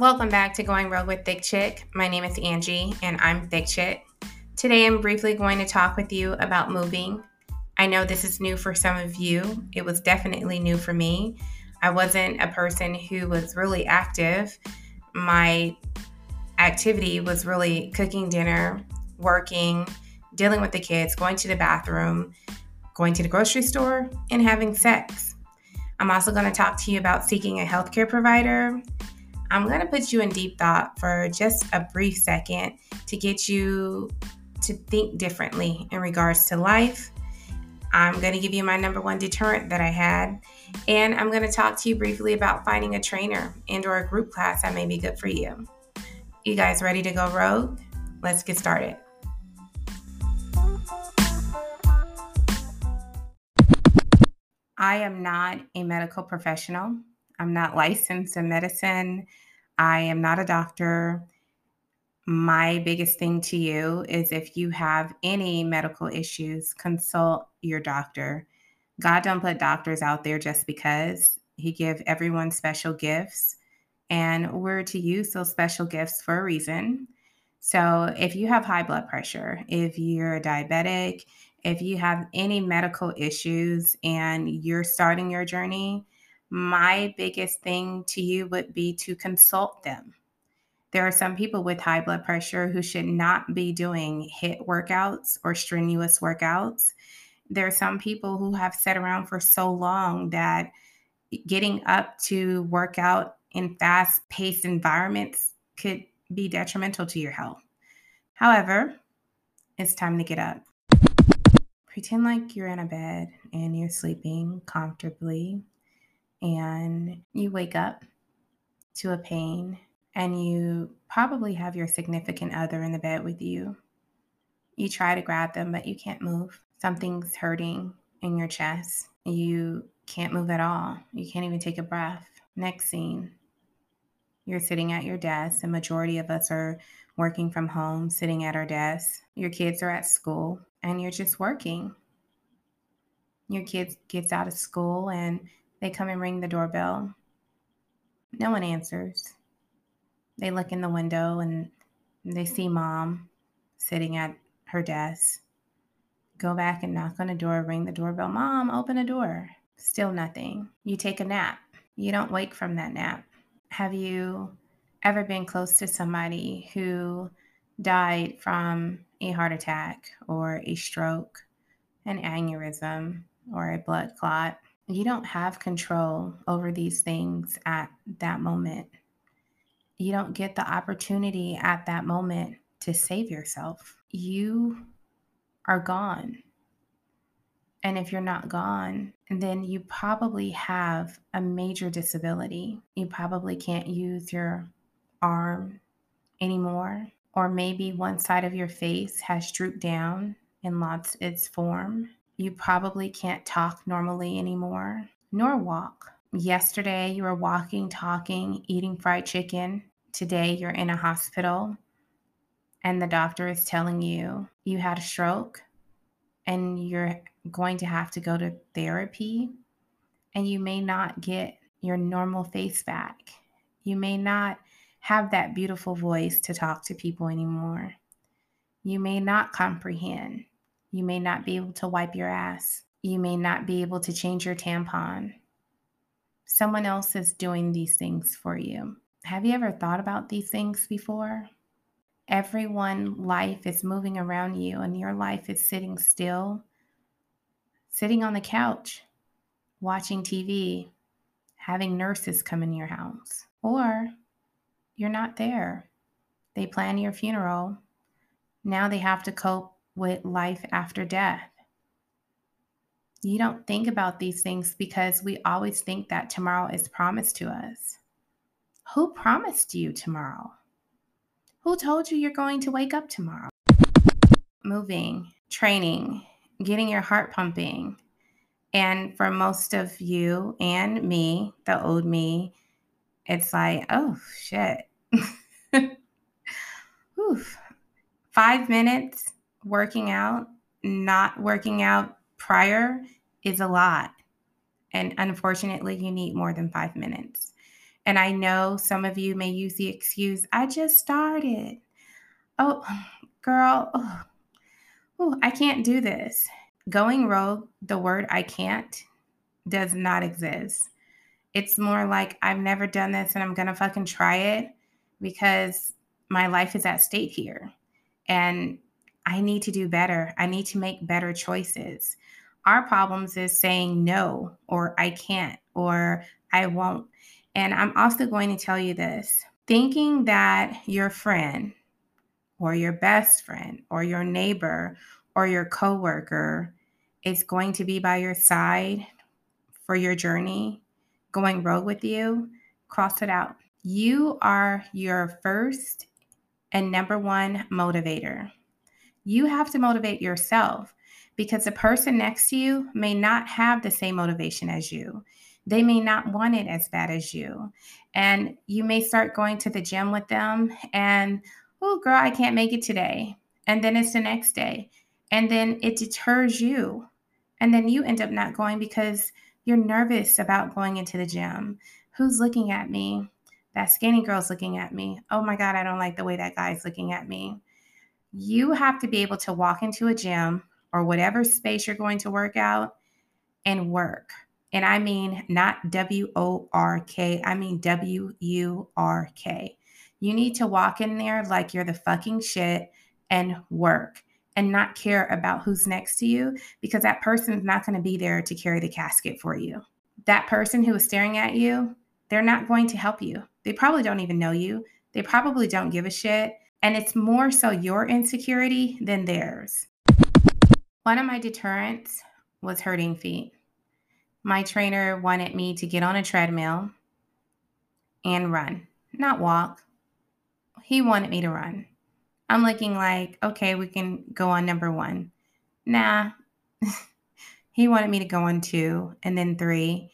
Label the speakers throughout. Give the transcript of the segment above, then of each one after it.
Speaker 1: Welcome back to Going Rogue with Thick Chick. My name is Angie and I'm Thick Chick. Today I'm briefly going to talk with you about moving. I know this is new for some of you. It was definitely new for me. I wasn't a person who was really active. My activity was really cooking dinner, working, dealing with the kids, going to the bathroom, going to the grocery store, and having sex. I'm also going to talk to you about seeking a healthcare provider. I'm going to put you in deep thought for just a brief second to get you to think differently in regards to life. I'm going to give you my number one deterrent that I had, and I'm going to talk to you briefly about finding a trainer and or a group class that may be good for you. You guys ready to go rogue? Let's get started. I am not a medical professional. I'm not licensed in medicine. I am not a doctor. My biggest thing to you is if you have any medical issues, consult your doctor. God don't put doctors out there just because. He give everyone special gifts and we're to use those special gifts for a reason. So if you have high blood pressure, if you're a diabetic, if you have any medical issues and you're starting your journey, my biggest thing to you would be to consult them. There are some people with high blood pressure who should not be doing HIIT workouts or strenuous workouts. There are some people who have sat around for so long that getting up to work out in fast paced environments could be detrimental to your health. However, it's time to get up. Pretend like you're in a bed and you're sleeping comfortably, and you wake up to a pain, and you probably have your significant other in the bed with you. You try to grab them, but you can't move. Something's hurting in your chest. You can't move at all. You can't even take a breath. Next scene, you're sitting at your desk. The majority of us are working from home, sitting at our desks. Your kids are at school and you're just working. Your kids gets out of school and they come and ring the doorbell. No one answers. They look in the window and they see mom sitting at her desk. Go back and knock on the door, ring the doorbell. Mom, open the door. Still nothing. You take a nap. You don't wake from that nap. Have you ever been close to somebody who died from a heart attack or a stroke, an aneurysm, or a blood clot. You don't have control over these things at that moment. You don't get the opportunity at that moment to save yourself. You are gone. And if you're not gone, then you probably have a major disability. You probably can't use your arm anymore or maybe one side of your face has drooped down and lost its form. You probably can't talk normally anymore, nor walk. Yesterday, you were walking, talking, eating fried chicken. Today, you're in a hospital, and the doctor is telling you you had a stroke and you're going to have to go to therapy, and you may not get your normal face back. You may not have that beautiful voice to talk to people anymore. You may not comprehend. You may not be able to wipe your ass. You may not be able to change your tampon. Someone else is doing these things for you. Have you ever thought about these things before? Everyone life is moving around you and your life is sitting still, sitting on the couch, watching TV, having nurses come in your house, or you're not there. They plan your funeral. Now they have to cope with life after death. You don't think about these things because we always think that tomorrow is promised to us. Who promised you tomorrow? Who told you you're going to wake up tomorrow? Moving, training, getting your heart pumping. And for most of you and me, the old me, it's like, oh shit, Oof. Five minutes working out, not working out prior is a lot. And unfortunately, you need more than five minutes. And I know some of you may use the excuse, I just started. Oh, girl, oh, oh, I can't do this. Going rogue, the word I can't does not exist. It's more like I've never done this and I'm going to fucking try it because my life is at stake here. And I need to do better. I need to make better choices. Our problems is saying no, or I can't, or I won't. And I'm also going to tell you this thinking that your friend, or your best friend, or your neighbor, or your coworker is going to be by your side for your journey, going rogue with you, cross it out. You are your first and number one motivator. You have to motivate yourself because the person next to you may not have the same motivation as you. They may not want it as bad as you. And you may start going to the gym with them and, oh, girl, I can't make it today. And then it's the next day. And then it deters you. And then you end up not going because you're nervous about going into the gym. Who's looking at me? That skinny girl's looking at me. Oh my God, I don't like the way that guy's looking at me. You have to be able to walk into a gym or whatever space you're going to work out and work. And I mean not W O R K, I mean W U R K. You need to walk in there like you're the fucking shit and work and not care about who's next to you because that person's not going to be there to carry the casket for you. That person who is staring at you, they're not going to help you. They probably don't even know you. They probably don't give a shit. And it's more so your insecurity than theirs. One of my deterrents was hurting feet. My trainer wanted me to get on a treadmill and run, not walk. He wanted me to run. I'm looking like, okay, we can go on number one. Nah. he wanted me to go on two and then three.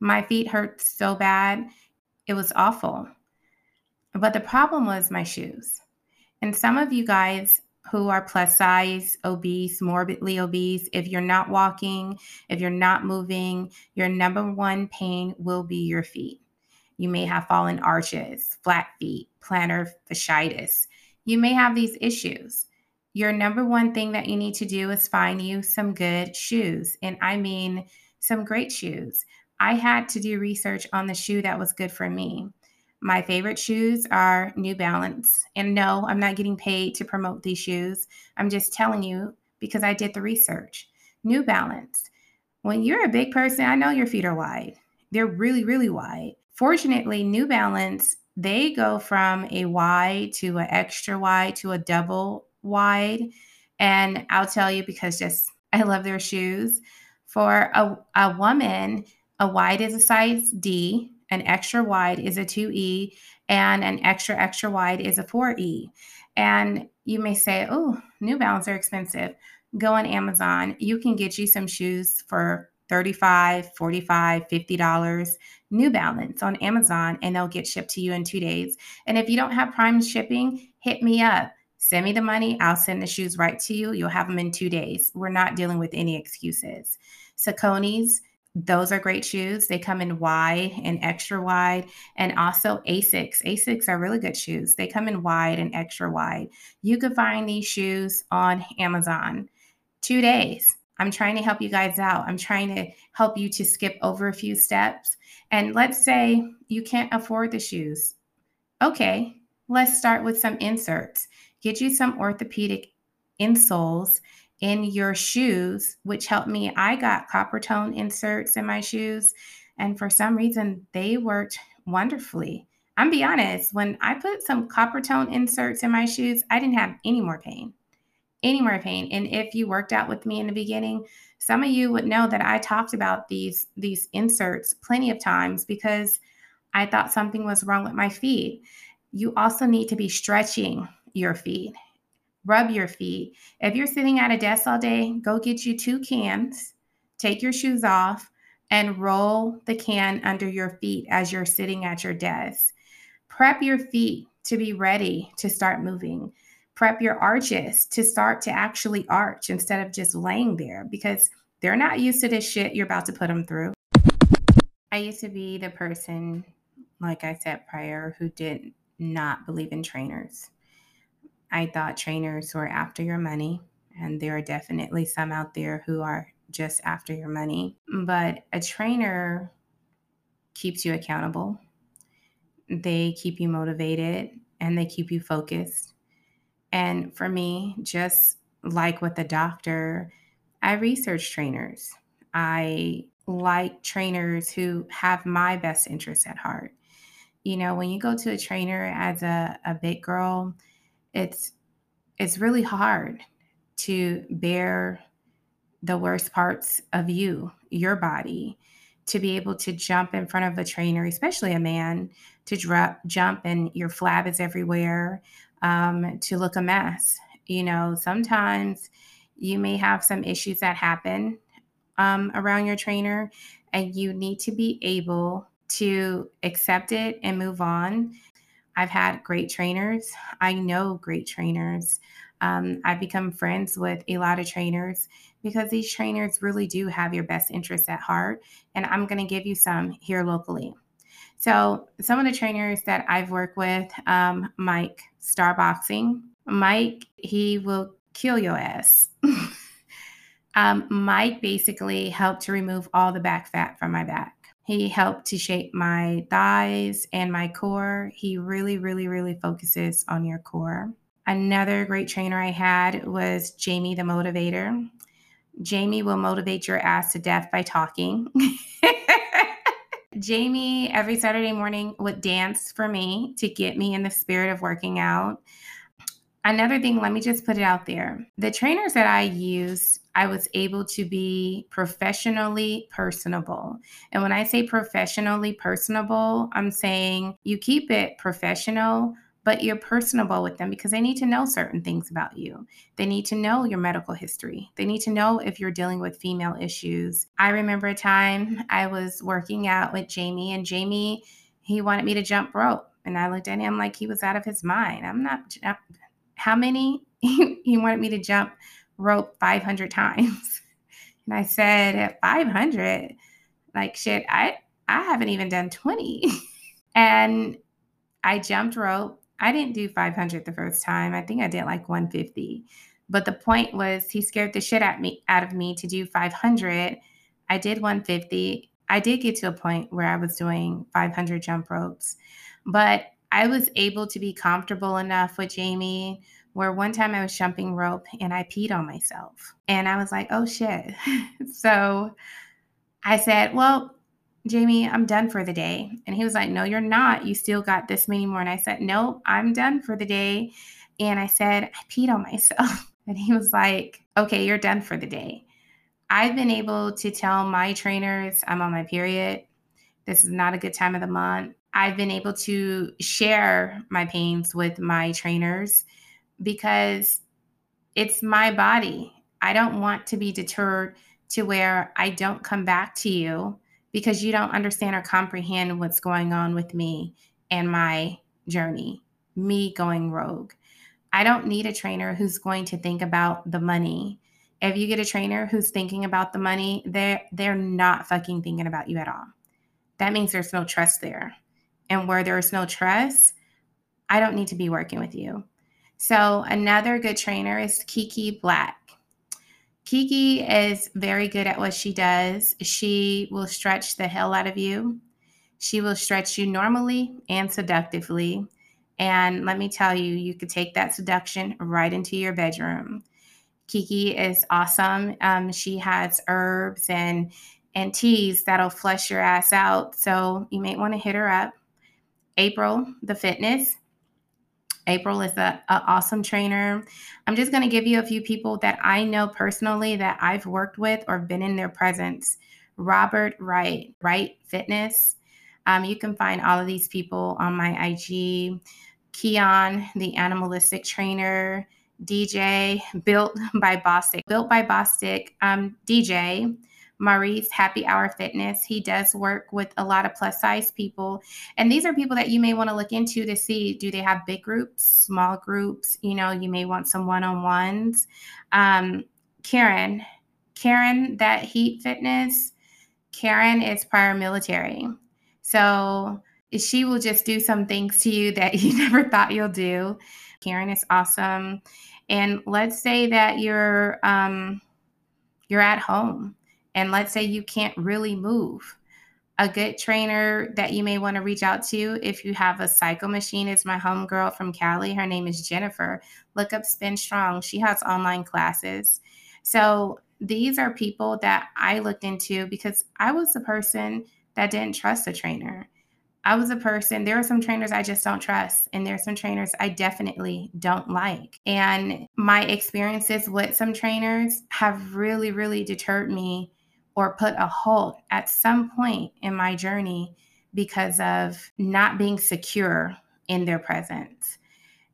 Speaker 1: My feet hurt so bad. It was awful. But the problem was my shoes. And some of you guys who are plus size, obese, morbidly obese, if you're not walking, if you're not moving, your number one pain will be your feet. You may have fallen arches, flat feet, plantar fasciitis you may have these issues. Your number one thing that you need to do is find you some good shoes. And I mean, some great shoes. I had to do research on the shoe that was good for me. My favorite shoes are New Balance. And no, I'm not getting paid to promote these shoes. I'm just telling you because I did the research. New Balance. When you're a big person, I know your feet are wide. They're really, really wide. Fortunately, New Balance they go from a wide to an extra wide to a double wide. And I'll tell you because just I love their shoes. For a, a woman, a wide is a size D, an extra wide is a 2E, and an extra, extra wide is a 4E. And you may say, oh, New Balance are expensive. Go on Amazon. You can get you some shoes for 35 45 $50 New Balance on Amazon and they'll get shipped to you in two days. And if you don't have prime shipping, hit me up. Send me the money. I'll send the shoes right to you. You'll have them in two days. We're not dealing with any excuses. Saucony's, those are great shoes. They come in wide and extra wide, and also Asics. Asics are really good shoes. They come in wide and extra wide. You can find these shoes on Amazon. Two days. I'm trying to help you guys out. I'm trying to help you to skip over a few steps. And let's say you can't afford the shoes. Okay, let's start with some inserts. Get you some orthopedic insoles in your shoes, which helped me. I got copper tone inserts in my shoes, and for some reason, they worked wonderfully. I'm be honest, when I put some copper tone inserts in my shoes, I didn't have any more pain any more pain. And if you worked out with me in the beginning, some of you would know that I talked about these these inserts plenty of times because I thought something was wrong with my feet. You also need to be stretching your feet. Rub your feet. If you're sitting at a desk all day, go get you two cans, take your shoes off, and roll the can under your feet as you're sitting at your desk. Prep your feet to be ready to start moving prep your arches to start to actually arch instead of just laying there because they're not used to this shit you're about to put them through. I used to be the person like I said prior, who did not believe in trainers. I thought trainers were after your money, and there are definitely some out there who are just after your money. But a trainer keeps you accountable, they keep you motivated, and they keep you focused. And for me, just like with the doctor, I research trainers. I like trainers who have my best interests at heart. You know, when you go to a trainer as a, a big girl, it's it's really hard to bear the worst parts of you, your body, to be able to jump in front of a trainer, especially a man, to drop, jump and your flab is everywhere, um, to look a mess. You know, sometimes you may have some issues that happen um, around your trainer, and you need to be able to accept it and move on. I've had great trainers. I know great trainers. Um, I've become friends with a lot of trainers because these trainers really do have your best interests at heart. And I'm going to give you some here locally. So, some of the trainers that I've worked with, um, Mike Starboxing. Mike, he will kill your ass. um, Mike basically helped to remove all the back fat from my back. He helped to shape my thighs and my core. He really, really, really focuses on your core. Another great trainer I had was Jamie the Motivator. Jamie will motivate your ass to death by talking. Jamie every Saturday morning would dance for me to get me in the spirit of working out. Another thing, let me just put it out there. The trainers that I use, I was able to be professionally personable. And when I say professionally personable, I'm saying you keep it professional, but you're personable with them because they need to know certain things about you. They need to know your medical history. They need to know if you're dealing with female issues. I remember a time I was working out with Jamie, and Jamie, he wanted me to jump rope. And I looked at him like he was out of his mind. I'm not how many? he wanted me to jump rope 500 times. And I said, 500? Like, shit, I, I haven't even done 20. and I jumped rope. I didn't do 500 the first time. I think I did like 150. But the point was, he scared the shit at me out of me to do 500. I did 150. I did get to a point where I was doing 500 jump ropes, but I was able to be comfortable enough with Jamie where one time I was jumping rope and I peed on myself. And I was like, oh shit. so I said, well, Jamie, I'm done for the day. And he was like, no, you're not. You still got this many more. And I said, no, I'm done for the day. And I said, I peed on myself. And he was like, okay, you're done for the day. I've been able to tell my trainers I'm on my period. This is not a good time of the month. I've been able to share my pains with my trainers because it's my body. I don't want to be deterred to where I don't come back to you because you don't understand or comprehend what's going on with me and my journey, me going rogue. I don't need a trainer who's going to think about the money. If you get a trainer who's thinking about the money, they're they're not fucking thinking about you at all. That means there's no trust there. And where there's no trust, I don't need to be working with you. So, another good trainer is Kiki Black. Kiki is very good at what she does. She will stretch the hell out of you. She will stretch you normally and seductively. And let me tell you, you could take that seduction right into your bedroom. Kiki is awesome. Um, she has herbs and and teas that'll flush your ass out. So you may want to hit her up. April, the fitness. April is an awesome trainer. I'm just going to give you a few people that I know personally that I've worked with or been in their presence. Robert Wright, Wright Fitness. Um, you can find all of these people on my IG. Keon, the animalistic trainer. DJ, built by Bostic. Built by Bostic. Um, DJ. Maurice Happy Hour Fitness. He does work with a lot of plus size people. And these are people that you may want to look into to see do they have big groups, small groups? You know, you may want some one on ones. Um, Karen, Karen, that Heat Fitness, Karen is prior military. So She will just do some things to you that you never thought you'll do. Karen is awesome. And let's say that you're um, you're at home and let's say you can't really move a good trainer that you may want to reach out to if you have a cycle machine is my homegirl from Cali. Her name is Jennifer. Look up Spin Strong. She has online classes. So these are people that I looked into because I was the person that didn't trust a trainer. I was a person, there are some trainers I just don't trust, and there are some trainers I definitely don't like. And my experiences with some trainers have really, really deterred me or put a halt at some point in my journey because of not being secure in their presence.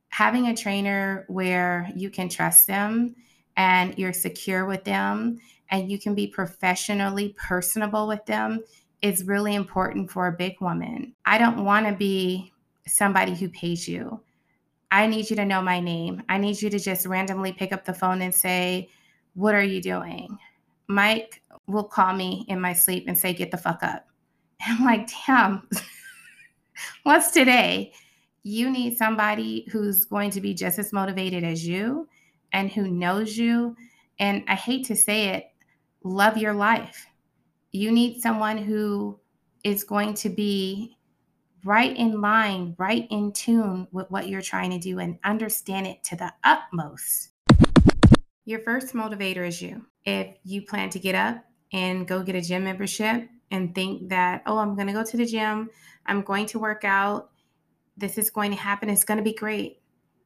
Speaker 1: Having a trainer where you can trust them and you're secure with them and you can be professionally personable with them is really important for a big woman. I don't want to be somebody who pays you. I need you to know my name. I need you to just randomly pick up the phone and say, What are you doing? Mike will call me in my sleep and say, Get the fuck up. I'm like, Damn, what's today? You need somebody who's going to be just as motivated as you and who knows you. And I hate to say it, love your life. You need someone who is going to be right in line, right in tune with what you're trying to do and understand it to the utmost. Your first motivator is you. If you plan to get up and go get a gym membership and think that, oh, I'm going to go to the gym, I'm going to work out, this is going to happen, it's going to be great.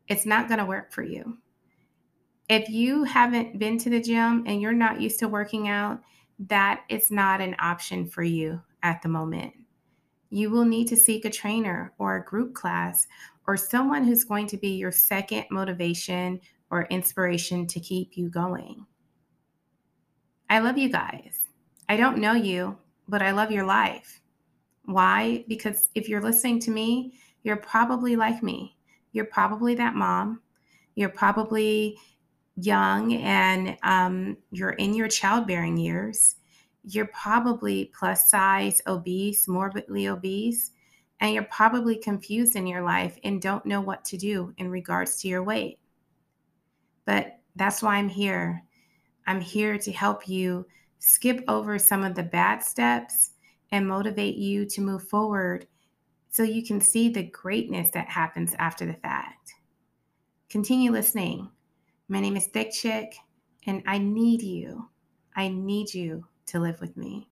Speaker 1: It's not going to work for you. If you haven't been to the gym and you're not used to working out, that is not an option for you at the moment. You will need to seek a trainer or a group class or someone who's going to be your second motivation or inspiration to keep you going. I love you guys. I don't know you, but I love your life. Why? Because if you're listening to me, you're probably like me. You're probably that mom. You're probably young and um, you're in your childbearing years. You're probably plus size, obese, morbidly obese, and you're probably confused in your life and don't know what to do in regards to your weight. But that's why I'm here I'm here to help you skip over some of the bad steps and motivate you to move forward so you can see the greatness that happens after the fact. Continue listening. My name is Thick Chick, and I need you. I need you to live with me.